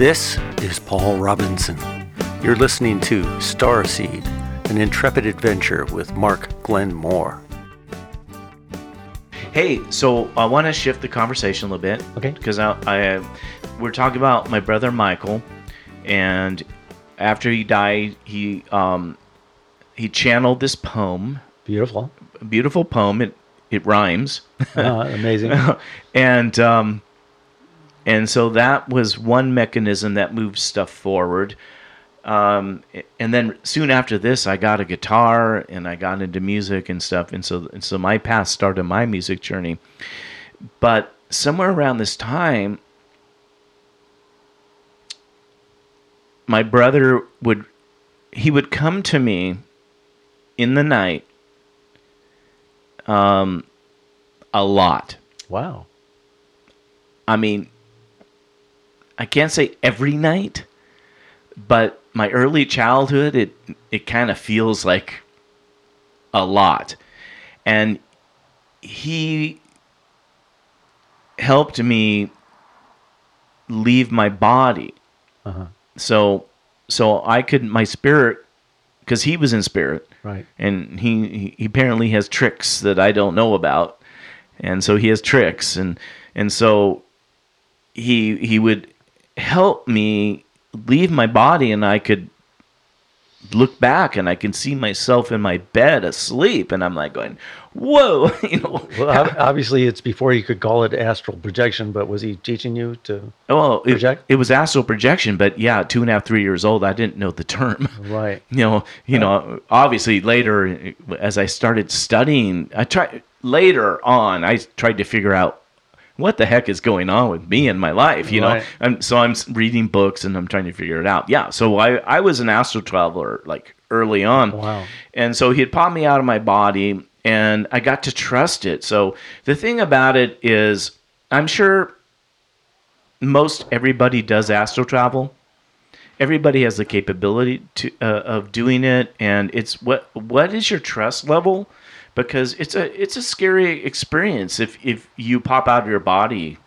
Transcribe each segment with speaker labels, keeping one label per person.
Speaker 1: This is Paul Robinson. You're listening to Starseed, an intrepid adventure with Mark Glenmore.
Speaker 2: Hey, so I want to shift the conversation a little bit.
Speaker 3: Okay.
Speaker 2: Because I, I, we're talking about my brother Michael, and after he died, he um, he channeled this poem,
Speaker 3: Beautiful.
Speaker 2: beautiful poem. It it rhymes,
Speaker 3: Uh, amazing.
Speaker 2: and um, and so that was one mechanism that moved stuff forward. Um, and then soon after this, I got a guitar and I got into music and stuff, and so and so my path started my music journey. But somewhere around this time, my brother would he would come to me in the night um a lot
Speaker 3: Wow.
Speaker 2: I mean, I can't say every night, but my early childhood, it it kind of feels like a lot, and he helped me leave my body,
Speaker 3: Uh-huh.
Speaker 2: so so I could my spirit, because he was in spirit,
Speaker 3: Right.
Speaker 2: and he, he apparently has tricks that I don't know about, and so he has tricks, and and so he he would help me leave my body, and I could look back and I can see myself in my bed asleep, and I'm like going, whoa, you know.
Speaker 3: Well, obviously, it's before you could call it astral projection, but was he teaching you to?
Speaker 2: Well, it,
Speaker 3: Project?
Speaker 2: it was astral projection, but yeah, two and a half, three years old, I didn't know the term.
Speaker 3: Right.
Speaker 2: you know, you know, obviously later as I started studying, I tried later on, I tried to figure out what the heck is going on with me in my life, you know.
Speaker 3: Right.
Speaker 2: I'm, so I'm reading books and I'm trying to figure it out. Yeah, so I I was an astral traveler like early on.
Speaker 3: Wow.
Speaker 2: And so he had popped me out of my body and I got to trust it. So the thing about it is I'm sure most everybody does astral travel everybody has the capability to uh, of doing it and it's what what is your trust level because it's a it's a scary experience if if you pop out of your body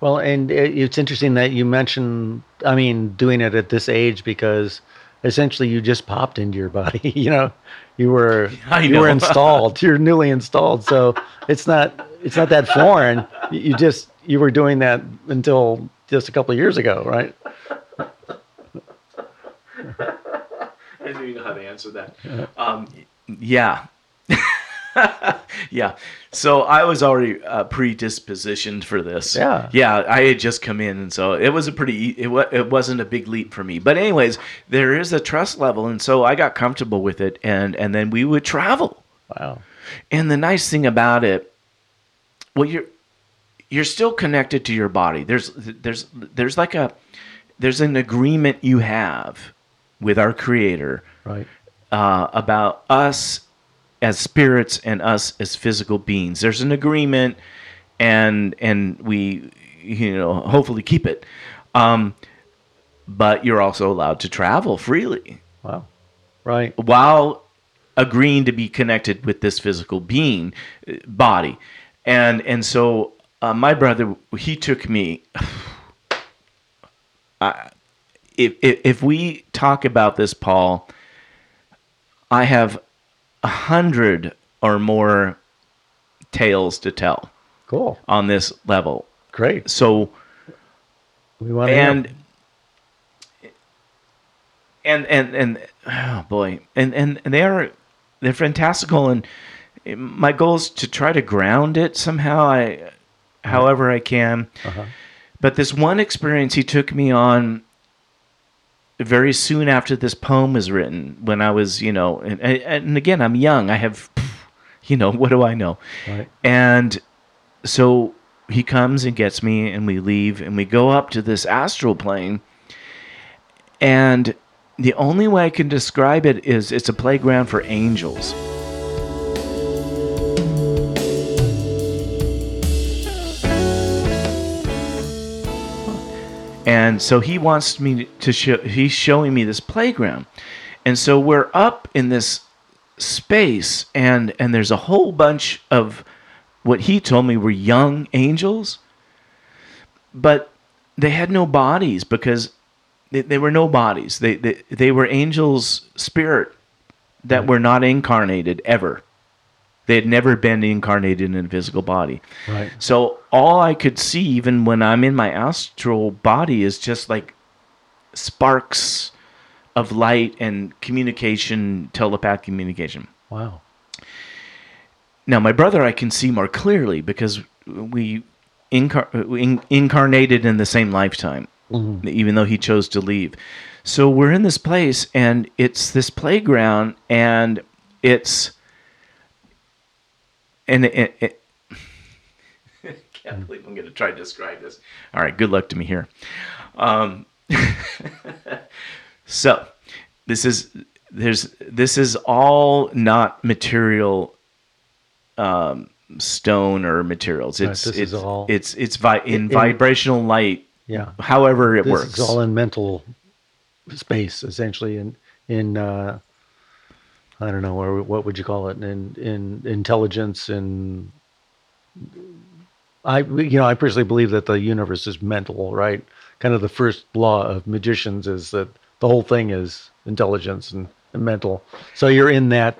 Speaker 3: Well, and it, it's interesting that you mentioned, I mean, doing it at this age because essentially you just popped into your body. you know, you were
Speaker 2: I
Speaker 3: you were installed. You're newly installed, so it's not it's not that foreign. You you just you were doing that until just a couple of years ago, right?
Speaker 2: I don't even know how to answer that. Um, yeah. yeah. So I was already uh, predispositioned for this.
Speaker 3: Yeah.
Speaker 2: Yeah. I had just come in, and so it was a pretty. It, it wasn't a big leap for me, but anyways, there is a trust level, and so I got comfortable with it, and and then we would travel.
Speaker 3: Wow.
Speaker 2: And the nice thing about it, well, you're you're still connected to your body. There's there's there's like a there's an agreement you have with our Creator
Speaker 3: Right.
Speaker 2: uh, about us as spirits and us as physical beings. There's an agreement, and and we you know hopefully keep it. Um, but you're also allowed to travel freely
Speaker 3: Wow. Right.
Speaker 2: while agreeing to be connected with this physical being uh, body and and so uh, my brother he took me I, if, if if we talk about this paul i have a hundred or more tales to tell
Speaker 3: Cool.
Speaker 2: on this level
Speaker 3: Great.
Speaker 2: so
Speaker 3: We want to
Speaker 2: and and and and oh boy and and and they are they're fantastical and my goal is to try to ground it somehow i however i can
Speaker 3: Uh-huh.
Speaker 2: but this one experience he took me on very soon after this poem was written when i was you know and, and and again i'm young i have you know what do i know
Speaker 3: Right.
Speaker 2: and so he comes and gets me, and we leave, and we go up to this astral plane. And the only way I can describe it is it's a playground for angels. And so he wants me to show, he's showing me this playground. And so we're up in this space and and there's a whole bunch of what he told me were young angels but they had no bodies because they, they were no bodies. They, they they were angels spirit that were not incarnated ever. They had never been incarnated in a physical body.
Speaker 3: Right.
Speaker 2: So all I could see, even when I'm in my astral body, is just like sparks of light and communication, telepath communication.
Speaker 3: Wow.
Speaker 2: Now, my brother, I can see more clearly because we, incar- we in- incarnated in the same lifetime, mm-hmm. even though he chose to leave. So we're in this place, and it's this playground, and it's and it, it, I can't believe I'm going to try to describe this. All right, good luck to me here. Um, so this is there's this is all not material um, stone or materials.
Speaker 3: Right,
Speaker 2: It's
Speaker 3: this is
Speaker 2: it's
Speaker 3: all-
Speaker 2: it's it's vi- in,
Speaker 3: in-
Speaker 2: vibrational light.
Speaker 3: Yeah.
Speaker 2: However, it
Speaker 3: This
Speaker 2: works.
Speaker 3: is all in mental space, essentially, in in uh, I don't know, or what would you call it? In in intelligence and I you know I personally believe that the universe is mental, right? Kind of the first law of magicians is that the whole thing is intelligence and, and mental. So you're in that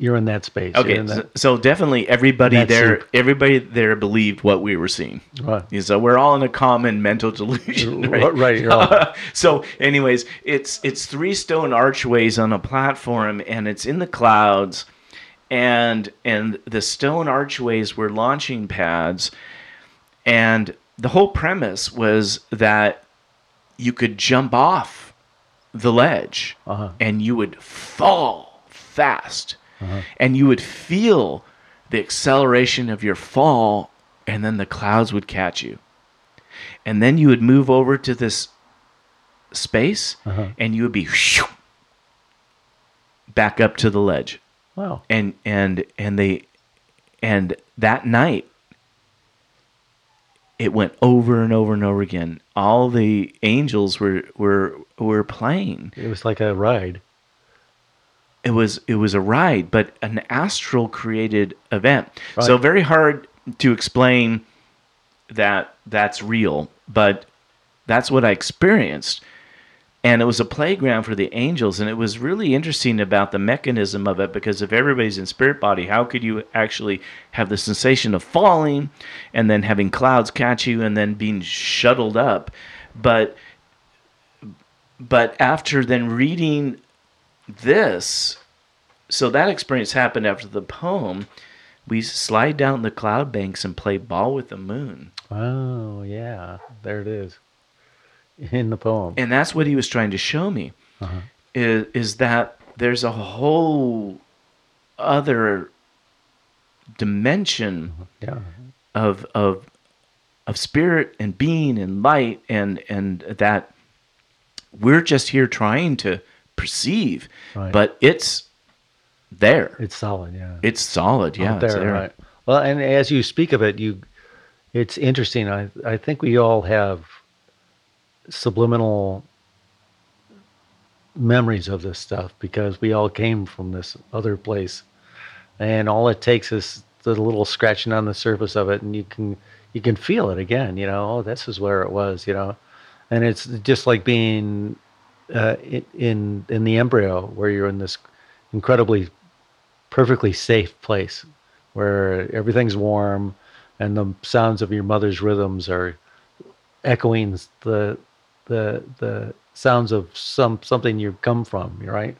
Speaker 3: you're in that space.
Speaker 2: Okay,
Speaker 3: in
Speaker 2: so,
Speaker 3: that,
Speaker 2: so definitely everybody there,
Speaker 3: soup.
Speaker 2: everybody there believed what we were seeing.
Speaker 3: Right.
Speaker 2: So we're all in a common mental delusion, right?
Speaker 3: Right,
Speaker 2: so, anyways, it's it's three stone archways on a platform, and it's in the clouds, and and the stone archways were launching pads, and the whole premise was that you could jump off the ledge
Speaker 3: Uh-huh.
Speaker 2: and you would fall fast and you would feel the acceleration of your fall and then the clouds would catch you and then you would move over to this space
Speaker 3: Uh-huh.
Speaker 2: and you would be back up to the ledge
Speaker 3: wow.
Speaker 2: and and and they and that night it went over and over and over again all the angels were were were playing
Speaker 3: It was like a ride.
Speaker 2: It was it was a ride but an astral created event. So very hard to explain that that's real but that's what i experienced. And it was a playground for the angels and it was really interesting about the mechanism of it because if everybody's in spirit body how could you actually have the sensation of falling and then having clouds catch you and then being shuttled up? But but after then reading this so that experience happened after the poem we slide down the cloud banks and play ball with the moon
Speaker 3: Oh yeah, there it is. In the poem.
Speaker 2: and that's what he was trying to show me
Speaker 3: Uh-huh.
Speaker 2: is, is that there's a whole other dimension
Speaker 3: yeah.
Speaker 2: of of of spirit and being and light and and that we're just here trying to perceive
Speaker 3: Right.
Speaker 2: but it's there
Speaker 3: It's solid, yeah.
Speaker 2: it's solid yeah
Speaker 3: out
Speaker 2: it's
Speaker 3: there,
Speaker 2: there
Speaker 3: right? Well, and as you speak of it, you, it's interesting. I I think we all have subliminal memories of this stuff because we all came from this other place, and all it takes is the little scratching on the surface of it, and you can you can feel it again. You know, oh, this is where it was. You know, and it's just like being uh, in, in the embryo where you're in this incredibly perfectly safe place where everything's warm and the sounds of your mother's rhythms are echoing the the the sounds of some something you've come from right?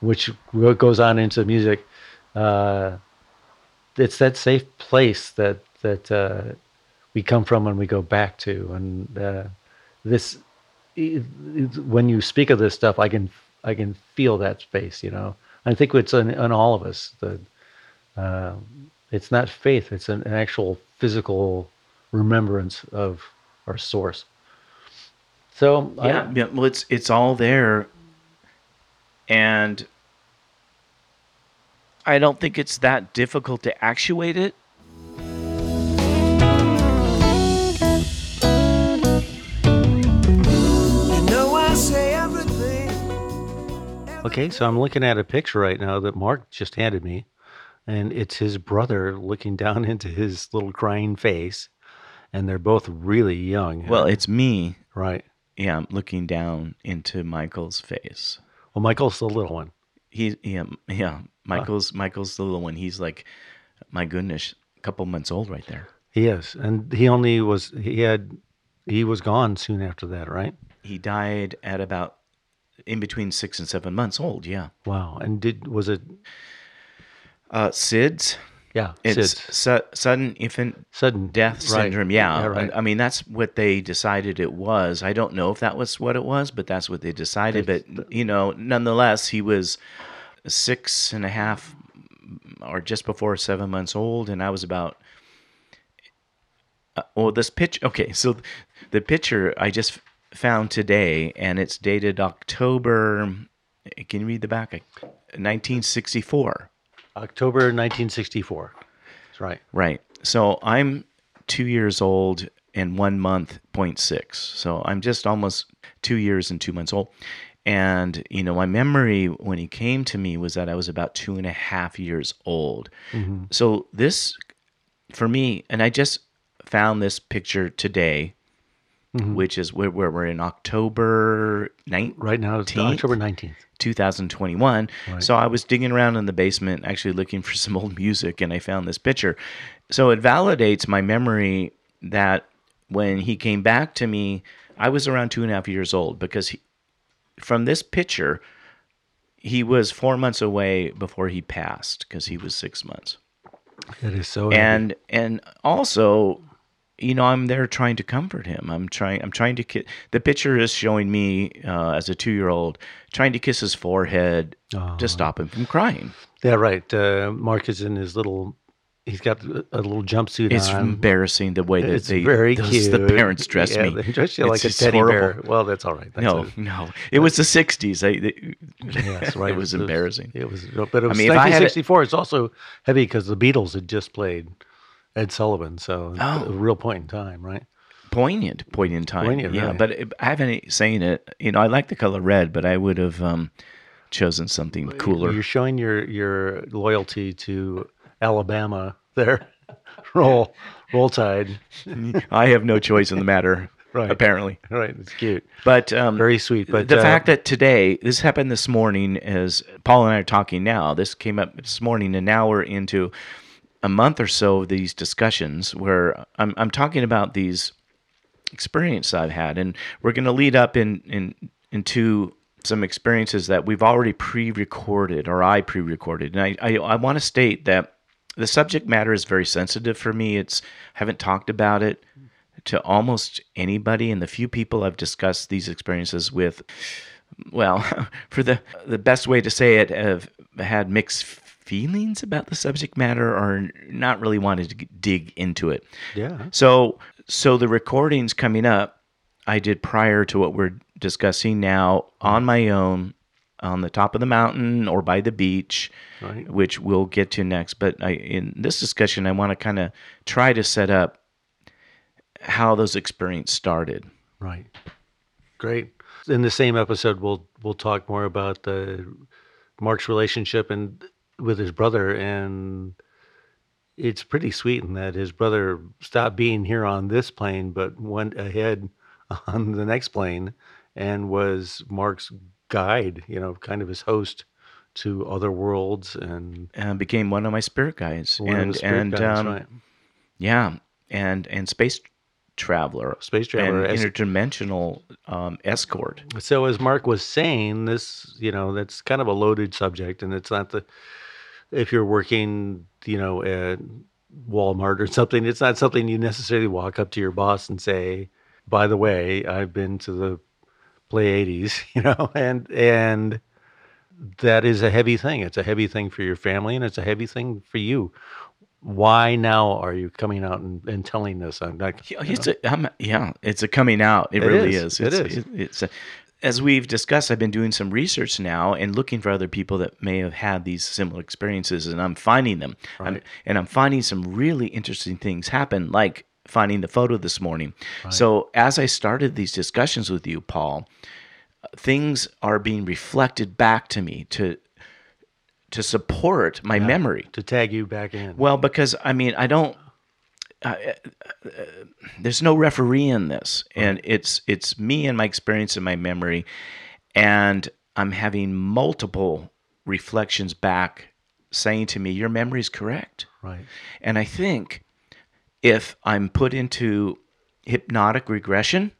Speaker 3: Which goes on into music. Uh it's that safe place that that uh we come from and we go back to. And uh this when you speak of this stuff i can i can feel that space you know? I think it's in, in all of us the uh, it's not faith it's an, an actual physical remembrance of our source. So I-
Speaker 2: yeah, yeah well it's it's all there. And i don't think it's that difficult to actuate it
Speaker 3: Okay, so I'm looking at a picture right now that Mark just handed me, and it's his brother looking down into his little crying face. and they're both really young.
Speaker 2: Well, it's me.
Speaker 3: right.
Speaker 2: Yeah, I'm looking down into Michael's face.
Speaker 3: Well, Michael's the little one.
Speaker 2: He, yeah, yeah. Michael's Michael's the little one. He's like, my goodness, a couple months old right there.
Speaker 3: He is, and he only was he had he was gone soon after that, right?
Speaker 2: He died at about in between six and seven months old. Yeah.
Speaker 3: Wow. And did was it?
Speaker 2: Uh, SIDS.
Speaker 3: Yeah,
Speaker 2: It's
Speaker 3: SIDS.
Speaker 2: su- sudden infant
Speaker 3: sudden
Speaker 2: death
Speaker 3: right.
Speaker 2: syndrome. Yeah.
Speaker 3: right.
Speaker 2: I mean, that's what they decided it was. I don't know if that was what it was, but that's what they decided. But, you know, nonetheless, he was six and a half or just before seven months old. And I was about, uh, well, this pitch, okay. So the picture I just found today, and it's dated October, can you read the back? 1964.
Speaker 3: October 1964. That's right.
Speaker 2: Right. So I'm two years old and one month, 0.6. So I'm just almost two years and two months old. And, you know, my memory when he came to me was that I was about two and a half years old. Mm-hmm. So this, for me, and I just found this picture today, Mm-hmm. which is where, where we're in October 9th.
Speaker 3: Right now it's October 19th.
Speaker 2: 2021. So I was digging around in the basement, actually looking for some old music, and I found this picture. So it validates my memory that when he came back to me, I was around two and a half years old because he, from this picture, he was four months away before he passed because he was six months.
Speaker 3: It is so. heavy.
Speaker 2: And and also, you know, I'm there trying to comfort him. I'm trying. I'm trying to. Ki- the picture is showing me uh, as a two year old trying to kiss his forehead to stop him from crying.
Speaker 3: yeah, right. Uh, Mark is in his little. He's got a little jumpsuit
Speaker 2: It's
Speaker 3: on.
Speaker 2: embarrassing the way that
Speaker 3: It's
Speaker 2: they
Speaker 3: very
Speaker 2: those-
Speaker 3: cute.
Speaker 2: the parents dress
Speaker 3: yeah,
Speaker 2: me.
Speaker 3: They dress you
Speaker 2: It's
Speaker 3: like a teddy
Speaker 2: horrible.
Speaker 3: bear. Well, that's all right. That's
Speaker 2: No,
Speaker 3: a-
Speaker 2: no, it was the '60s. I, they-
Speaker 3: Yes, right.
Speaker 2: it was embarrassing.
Speaker 3: It was, but it was
Speaker 2: mean, if I had it-
Speaker 3: 1964. It's also heavy because the Beatles had just played Ed Sullivan, so
Speaker 2: Oh.
Speaker 3: a real point in time, right?
Speaker 2: poignant, poignant time.
Speaker 3: Poignant,
Speaker 2: yeah,
Speaker 3: really.
Speaker 2: but it, I haven't seen it. You know, I like the color red, but I would have um, chosen something cooler.
Speaker 3: You're showing your your loyalty to Alabama there. roll, roll tide.
Speaker 2: I have no choice in the matter,
Speaker 3: Right.
Speaker 2: apparently.
Speaker 3: Right, it's cute.
Speaker 2: But um,
Speaker 3: Very sweet. But
Speaker 2: the
Speaker 3: uh,
Speaker 2: fact that today, this happened this morning, as Paul and I are talking now, this came up this morning, and now we're into a month or so of these discussions where I'm, I'm talking about these experiences I've had, and we're going to lead up in, in into some experiences that we've already pre-recorded, or I pre-recorded, and I I, I want to state that the subject matter is very sensitive for me. It's I haven't talked about it to almost anybody, and the few people I've discussed these experiences with, well, for the the best way to say it, have had mixed feelings about the subject matter or not really wanted to dig into it.
Speaker 3: Yeah.
Speaker 2: So so the recordings coming up, I did prior to what we're discussing now on my own on the top of the mountain or by the beach,
Speaker 3: Right.
Speaker 2: which we'll get to next. But I, in this discussion, I want to kind of try to set up how those experiences started.
Speaker 3: Right. Great. In the same episode, we'll we'll talk more about the Mark's relationship and with his brother, and it's pretty sweet in that his brother stopped being here on this plane, but went ahead on the next plane and was Mark's guide. You know, kind of his host to other worlds and
Speaker 2: And became one of my spirit guides, and
Speaker 3: spirit
Speaker 2: and
Speaker 3: guides,
Speaker 2: um,
Speaker 3: right.
Speaker 2: yeah, and and space traveler,
Speaker 3: Space traveler,
Speaker 2: and interdimensional um, escort.
Speaker 3: So as Mark was saying, this you know that's kind of a loaded subject, and it's not the if you're working you know at Walmart or something, it's not something you necessarily walk up to your boss and say, "By the way, I've been to the Pleiades," you know, and and that is a heavy thing. It's a heavy thing for your family, and it's a heavy thing for you. Why now are you coming out and, and telling this? I'm not.
Speaker 2: Yeah, It's a, I'm, yeah, it's a coming out. It,
Speaker 3: It
Speaker 2: really
Speaker 3: is.
Speaker 2: is.
Speaker 3: It
Speaker 2: It's,
Speaker 3: is.
Speaker 2: it's a, as we've discussed, I've been doing some research now and looking for other people that may have had these similar experiences, and I'm finding them. I'm,
Speaker 3: Right.
Speaker 2: and I'm finding some really interesting things happen, like finding the photo this morning. Right. So as I started these discussions with you, Paul, things are being reflected back to me to to support my memory.
Speaker 3: to tag you back in.
Speaker 2: Well, because I mean, I don't. Uh, uh, there's no referee in this, and it's it's me and my experience and my memory, and I'm having multiple reflections back saying to me, "Your memory is correct."
Speaker 3: Right.
Speaker 2: And I think if I'm put into hypnotic regression,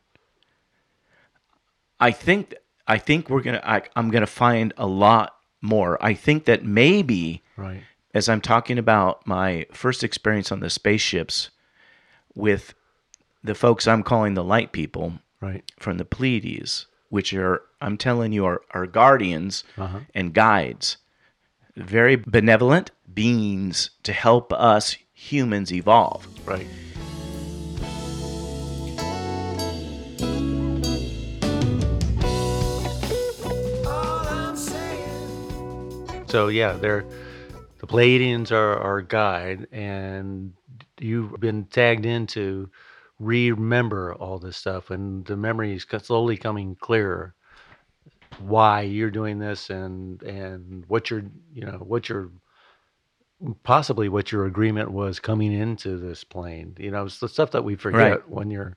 Speaker 2: I think I think we're gonna I, I'm gonna find a lot more. I think that maybe
Speaker 3: Right.
Speaker 2: As I'm talking about my first experience on the spaceships with the folks I'm calling the light people
Speaker 3: Right.
Speaker 2: from the Pleiades, which are I'm telling you are, are guardians
Speaker 3: Uh-huh.
Speaker 2: and guides, very benevolent beings to help us humans evolve.
Speaker 3: Right.
Speaker 4: All I'm saying.
Speaker 3: So yeah, they're the Pleiadians are our guide, and you've been tagged into remember all this stuff, and the memory is slowly coming clearer. Why you're doing this, and and what your you know what your possibly what your agreement was coming into this plane. You know, it's the stuff that we forget
Speaker 2: Right.
Speaker 3: when you're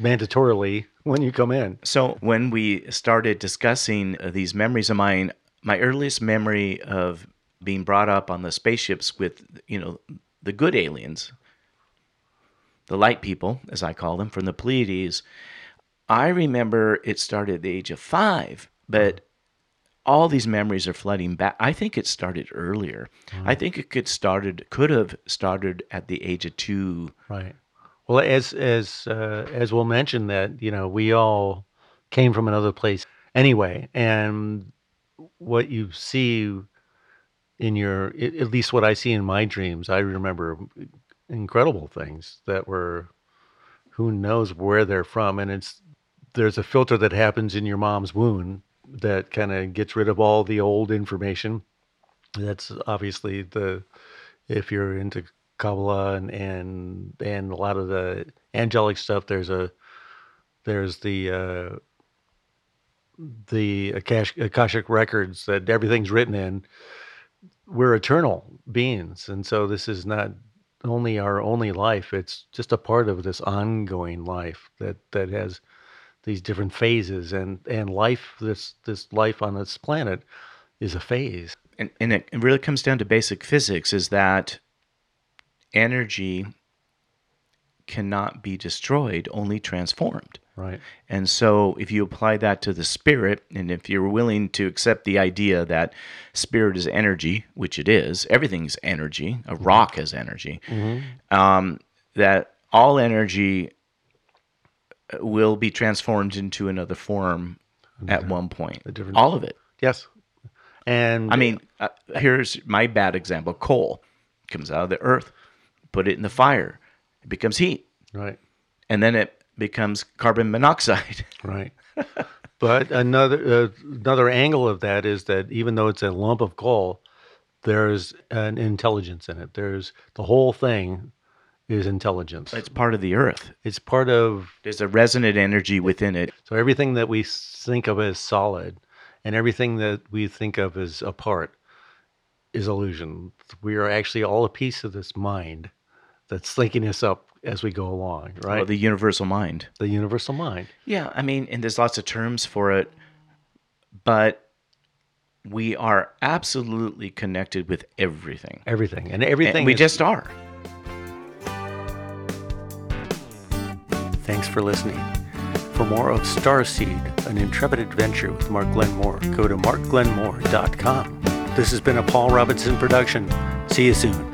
Speaker 3: mandatorily when you come in.
Speaker 2: So when we started discussing uh, these memories of mine, my earliest memory of being brought up on the spaceships with you know the good aliens, the light people, as I call them, from the Pleiades, I remember it started at the age of five, but all these memories are flooding back. I think it started earlier. I think it could started could have started at the age of two.
Speaker 3: Right. Well, as as uh, as we'll mention that you know we all came from another place anyway, and what you see in your at least what I see in my dreams, I remember incredible things that were who knows where they're from, and it's there's a filter that happens in your mom's womb that kind of gets rid of all the old information. That's obviously the if you're into Kabbalah and and and a lot of the angelic stuff. There's a there's the uh, the Akash, Akashic records that everything's written in. We're eternal beings, and so this is not only our only life. It's just a part of this ongoing life that that has these different phases, and and life this this life on this planet is a phase.
Speaker 2: and, and it really comes down to basic physics is that energy cannot be destroyed only transformed
Speaker 3: Right.
Speaker 2: and so if you apply that to the spirit and if you're willing to accept the idea that spirit is energy which it is everything's energy a rock is energy um, that all energy uh, will be transformed into another form at one point
Speaker 3: different-
Speaker 2: all of it
Speaker 3: Yes. And
Speaker 2: I mean, uh, here's my bad example: coal comes out of the earth, put it in the fire, it becomes heat,
Speaker 3: right.
Speaker 2: and then it becomes carbon monoxide.
Speaker 3: Right. but another uh, another angle of that is that even though it's a lump of coal, there's an intelligence in it. There's the whole thing is intelligence.
Speaker 2: it's part of the earth.
Speaker 3: It's part of
Speaker 2: There's a resonant energy within it.
Speaker 3: so everything that we think of as solid and everything that we think of as apart is illusion. We are actually all a piece of this mind that's linking us up as we go along, right?
Speaker 2: Well, the universal mind.
Speaker 3: the universal mind.
Speaker 2: Yeah, I mean, and there's lots of terms for it, but we are absolutely connected with everything.
Speaker 3: Everything. And everything
Speaker 2: And we
Speaker 3: is-
Speaker 2: just are.
Speaker 1: Thanks for listening. For more of Starseed, an intrepid adventure with Mark Glenmore, go to markglenmore.com. This has been a Paul Robinson production. See you soon.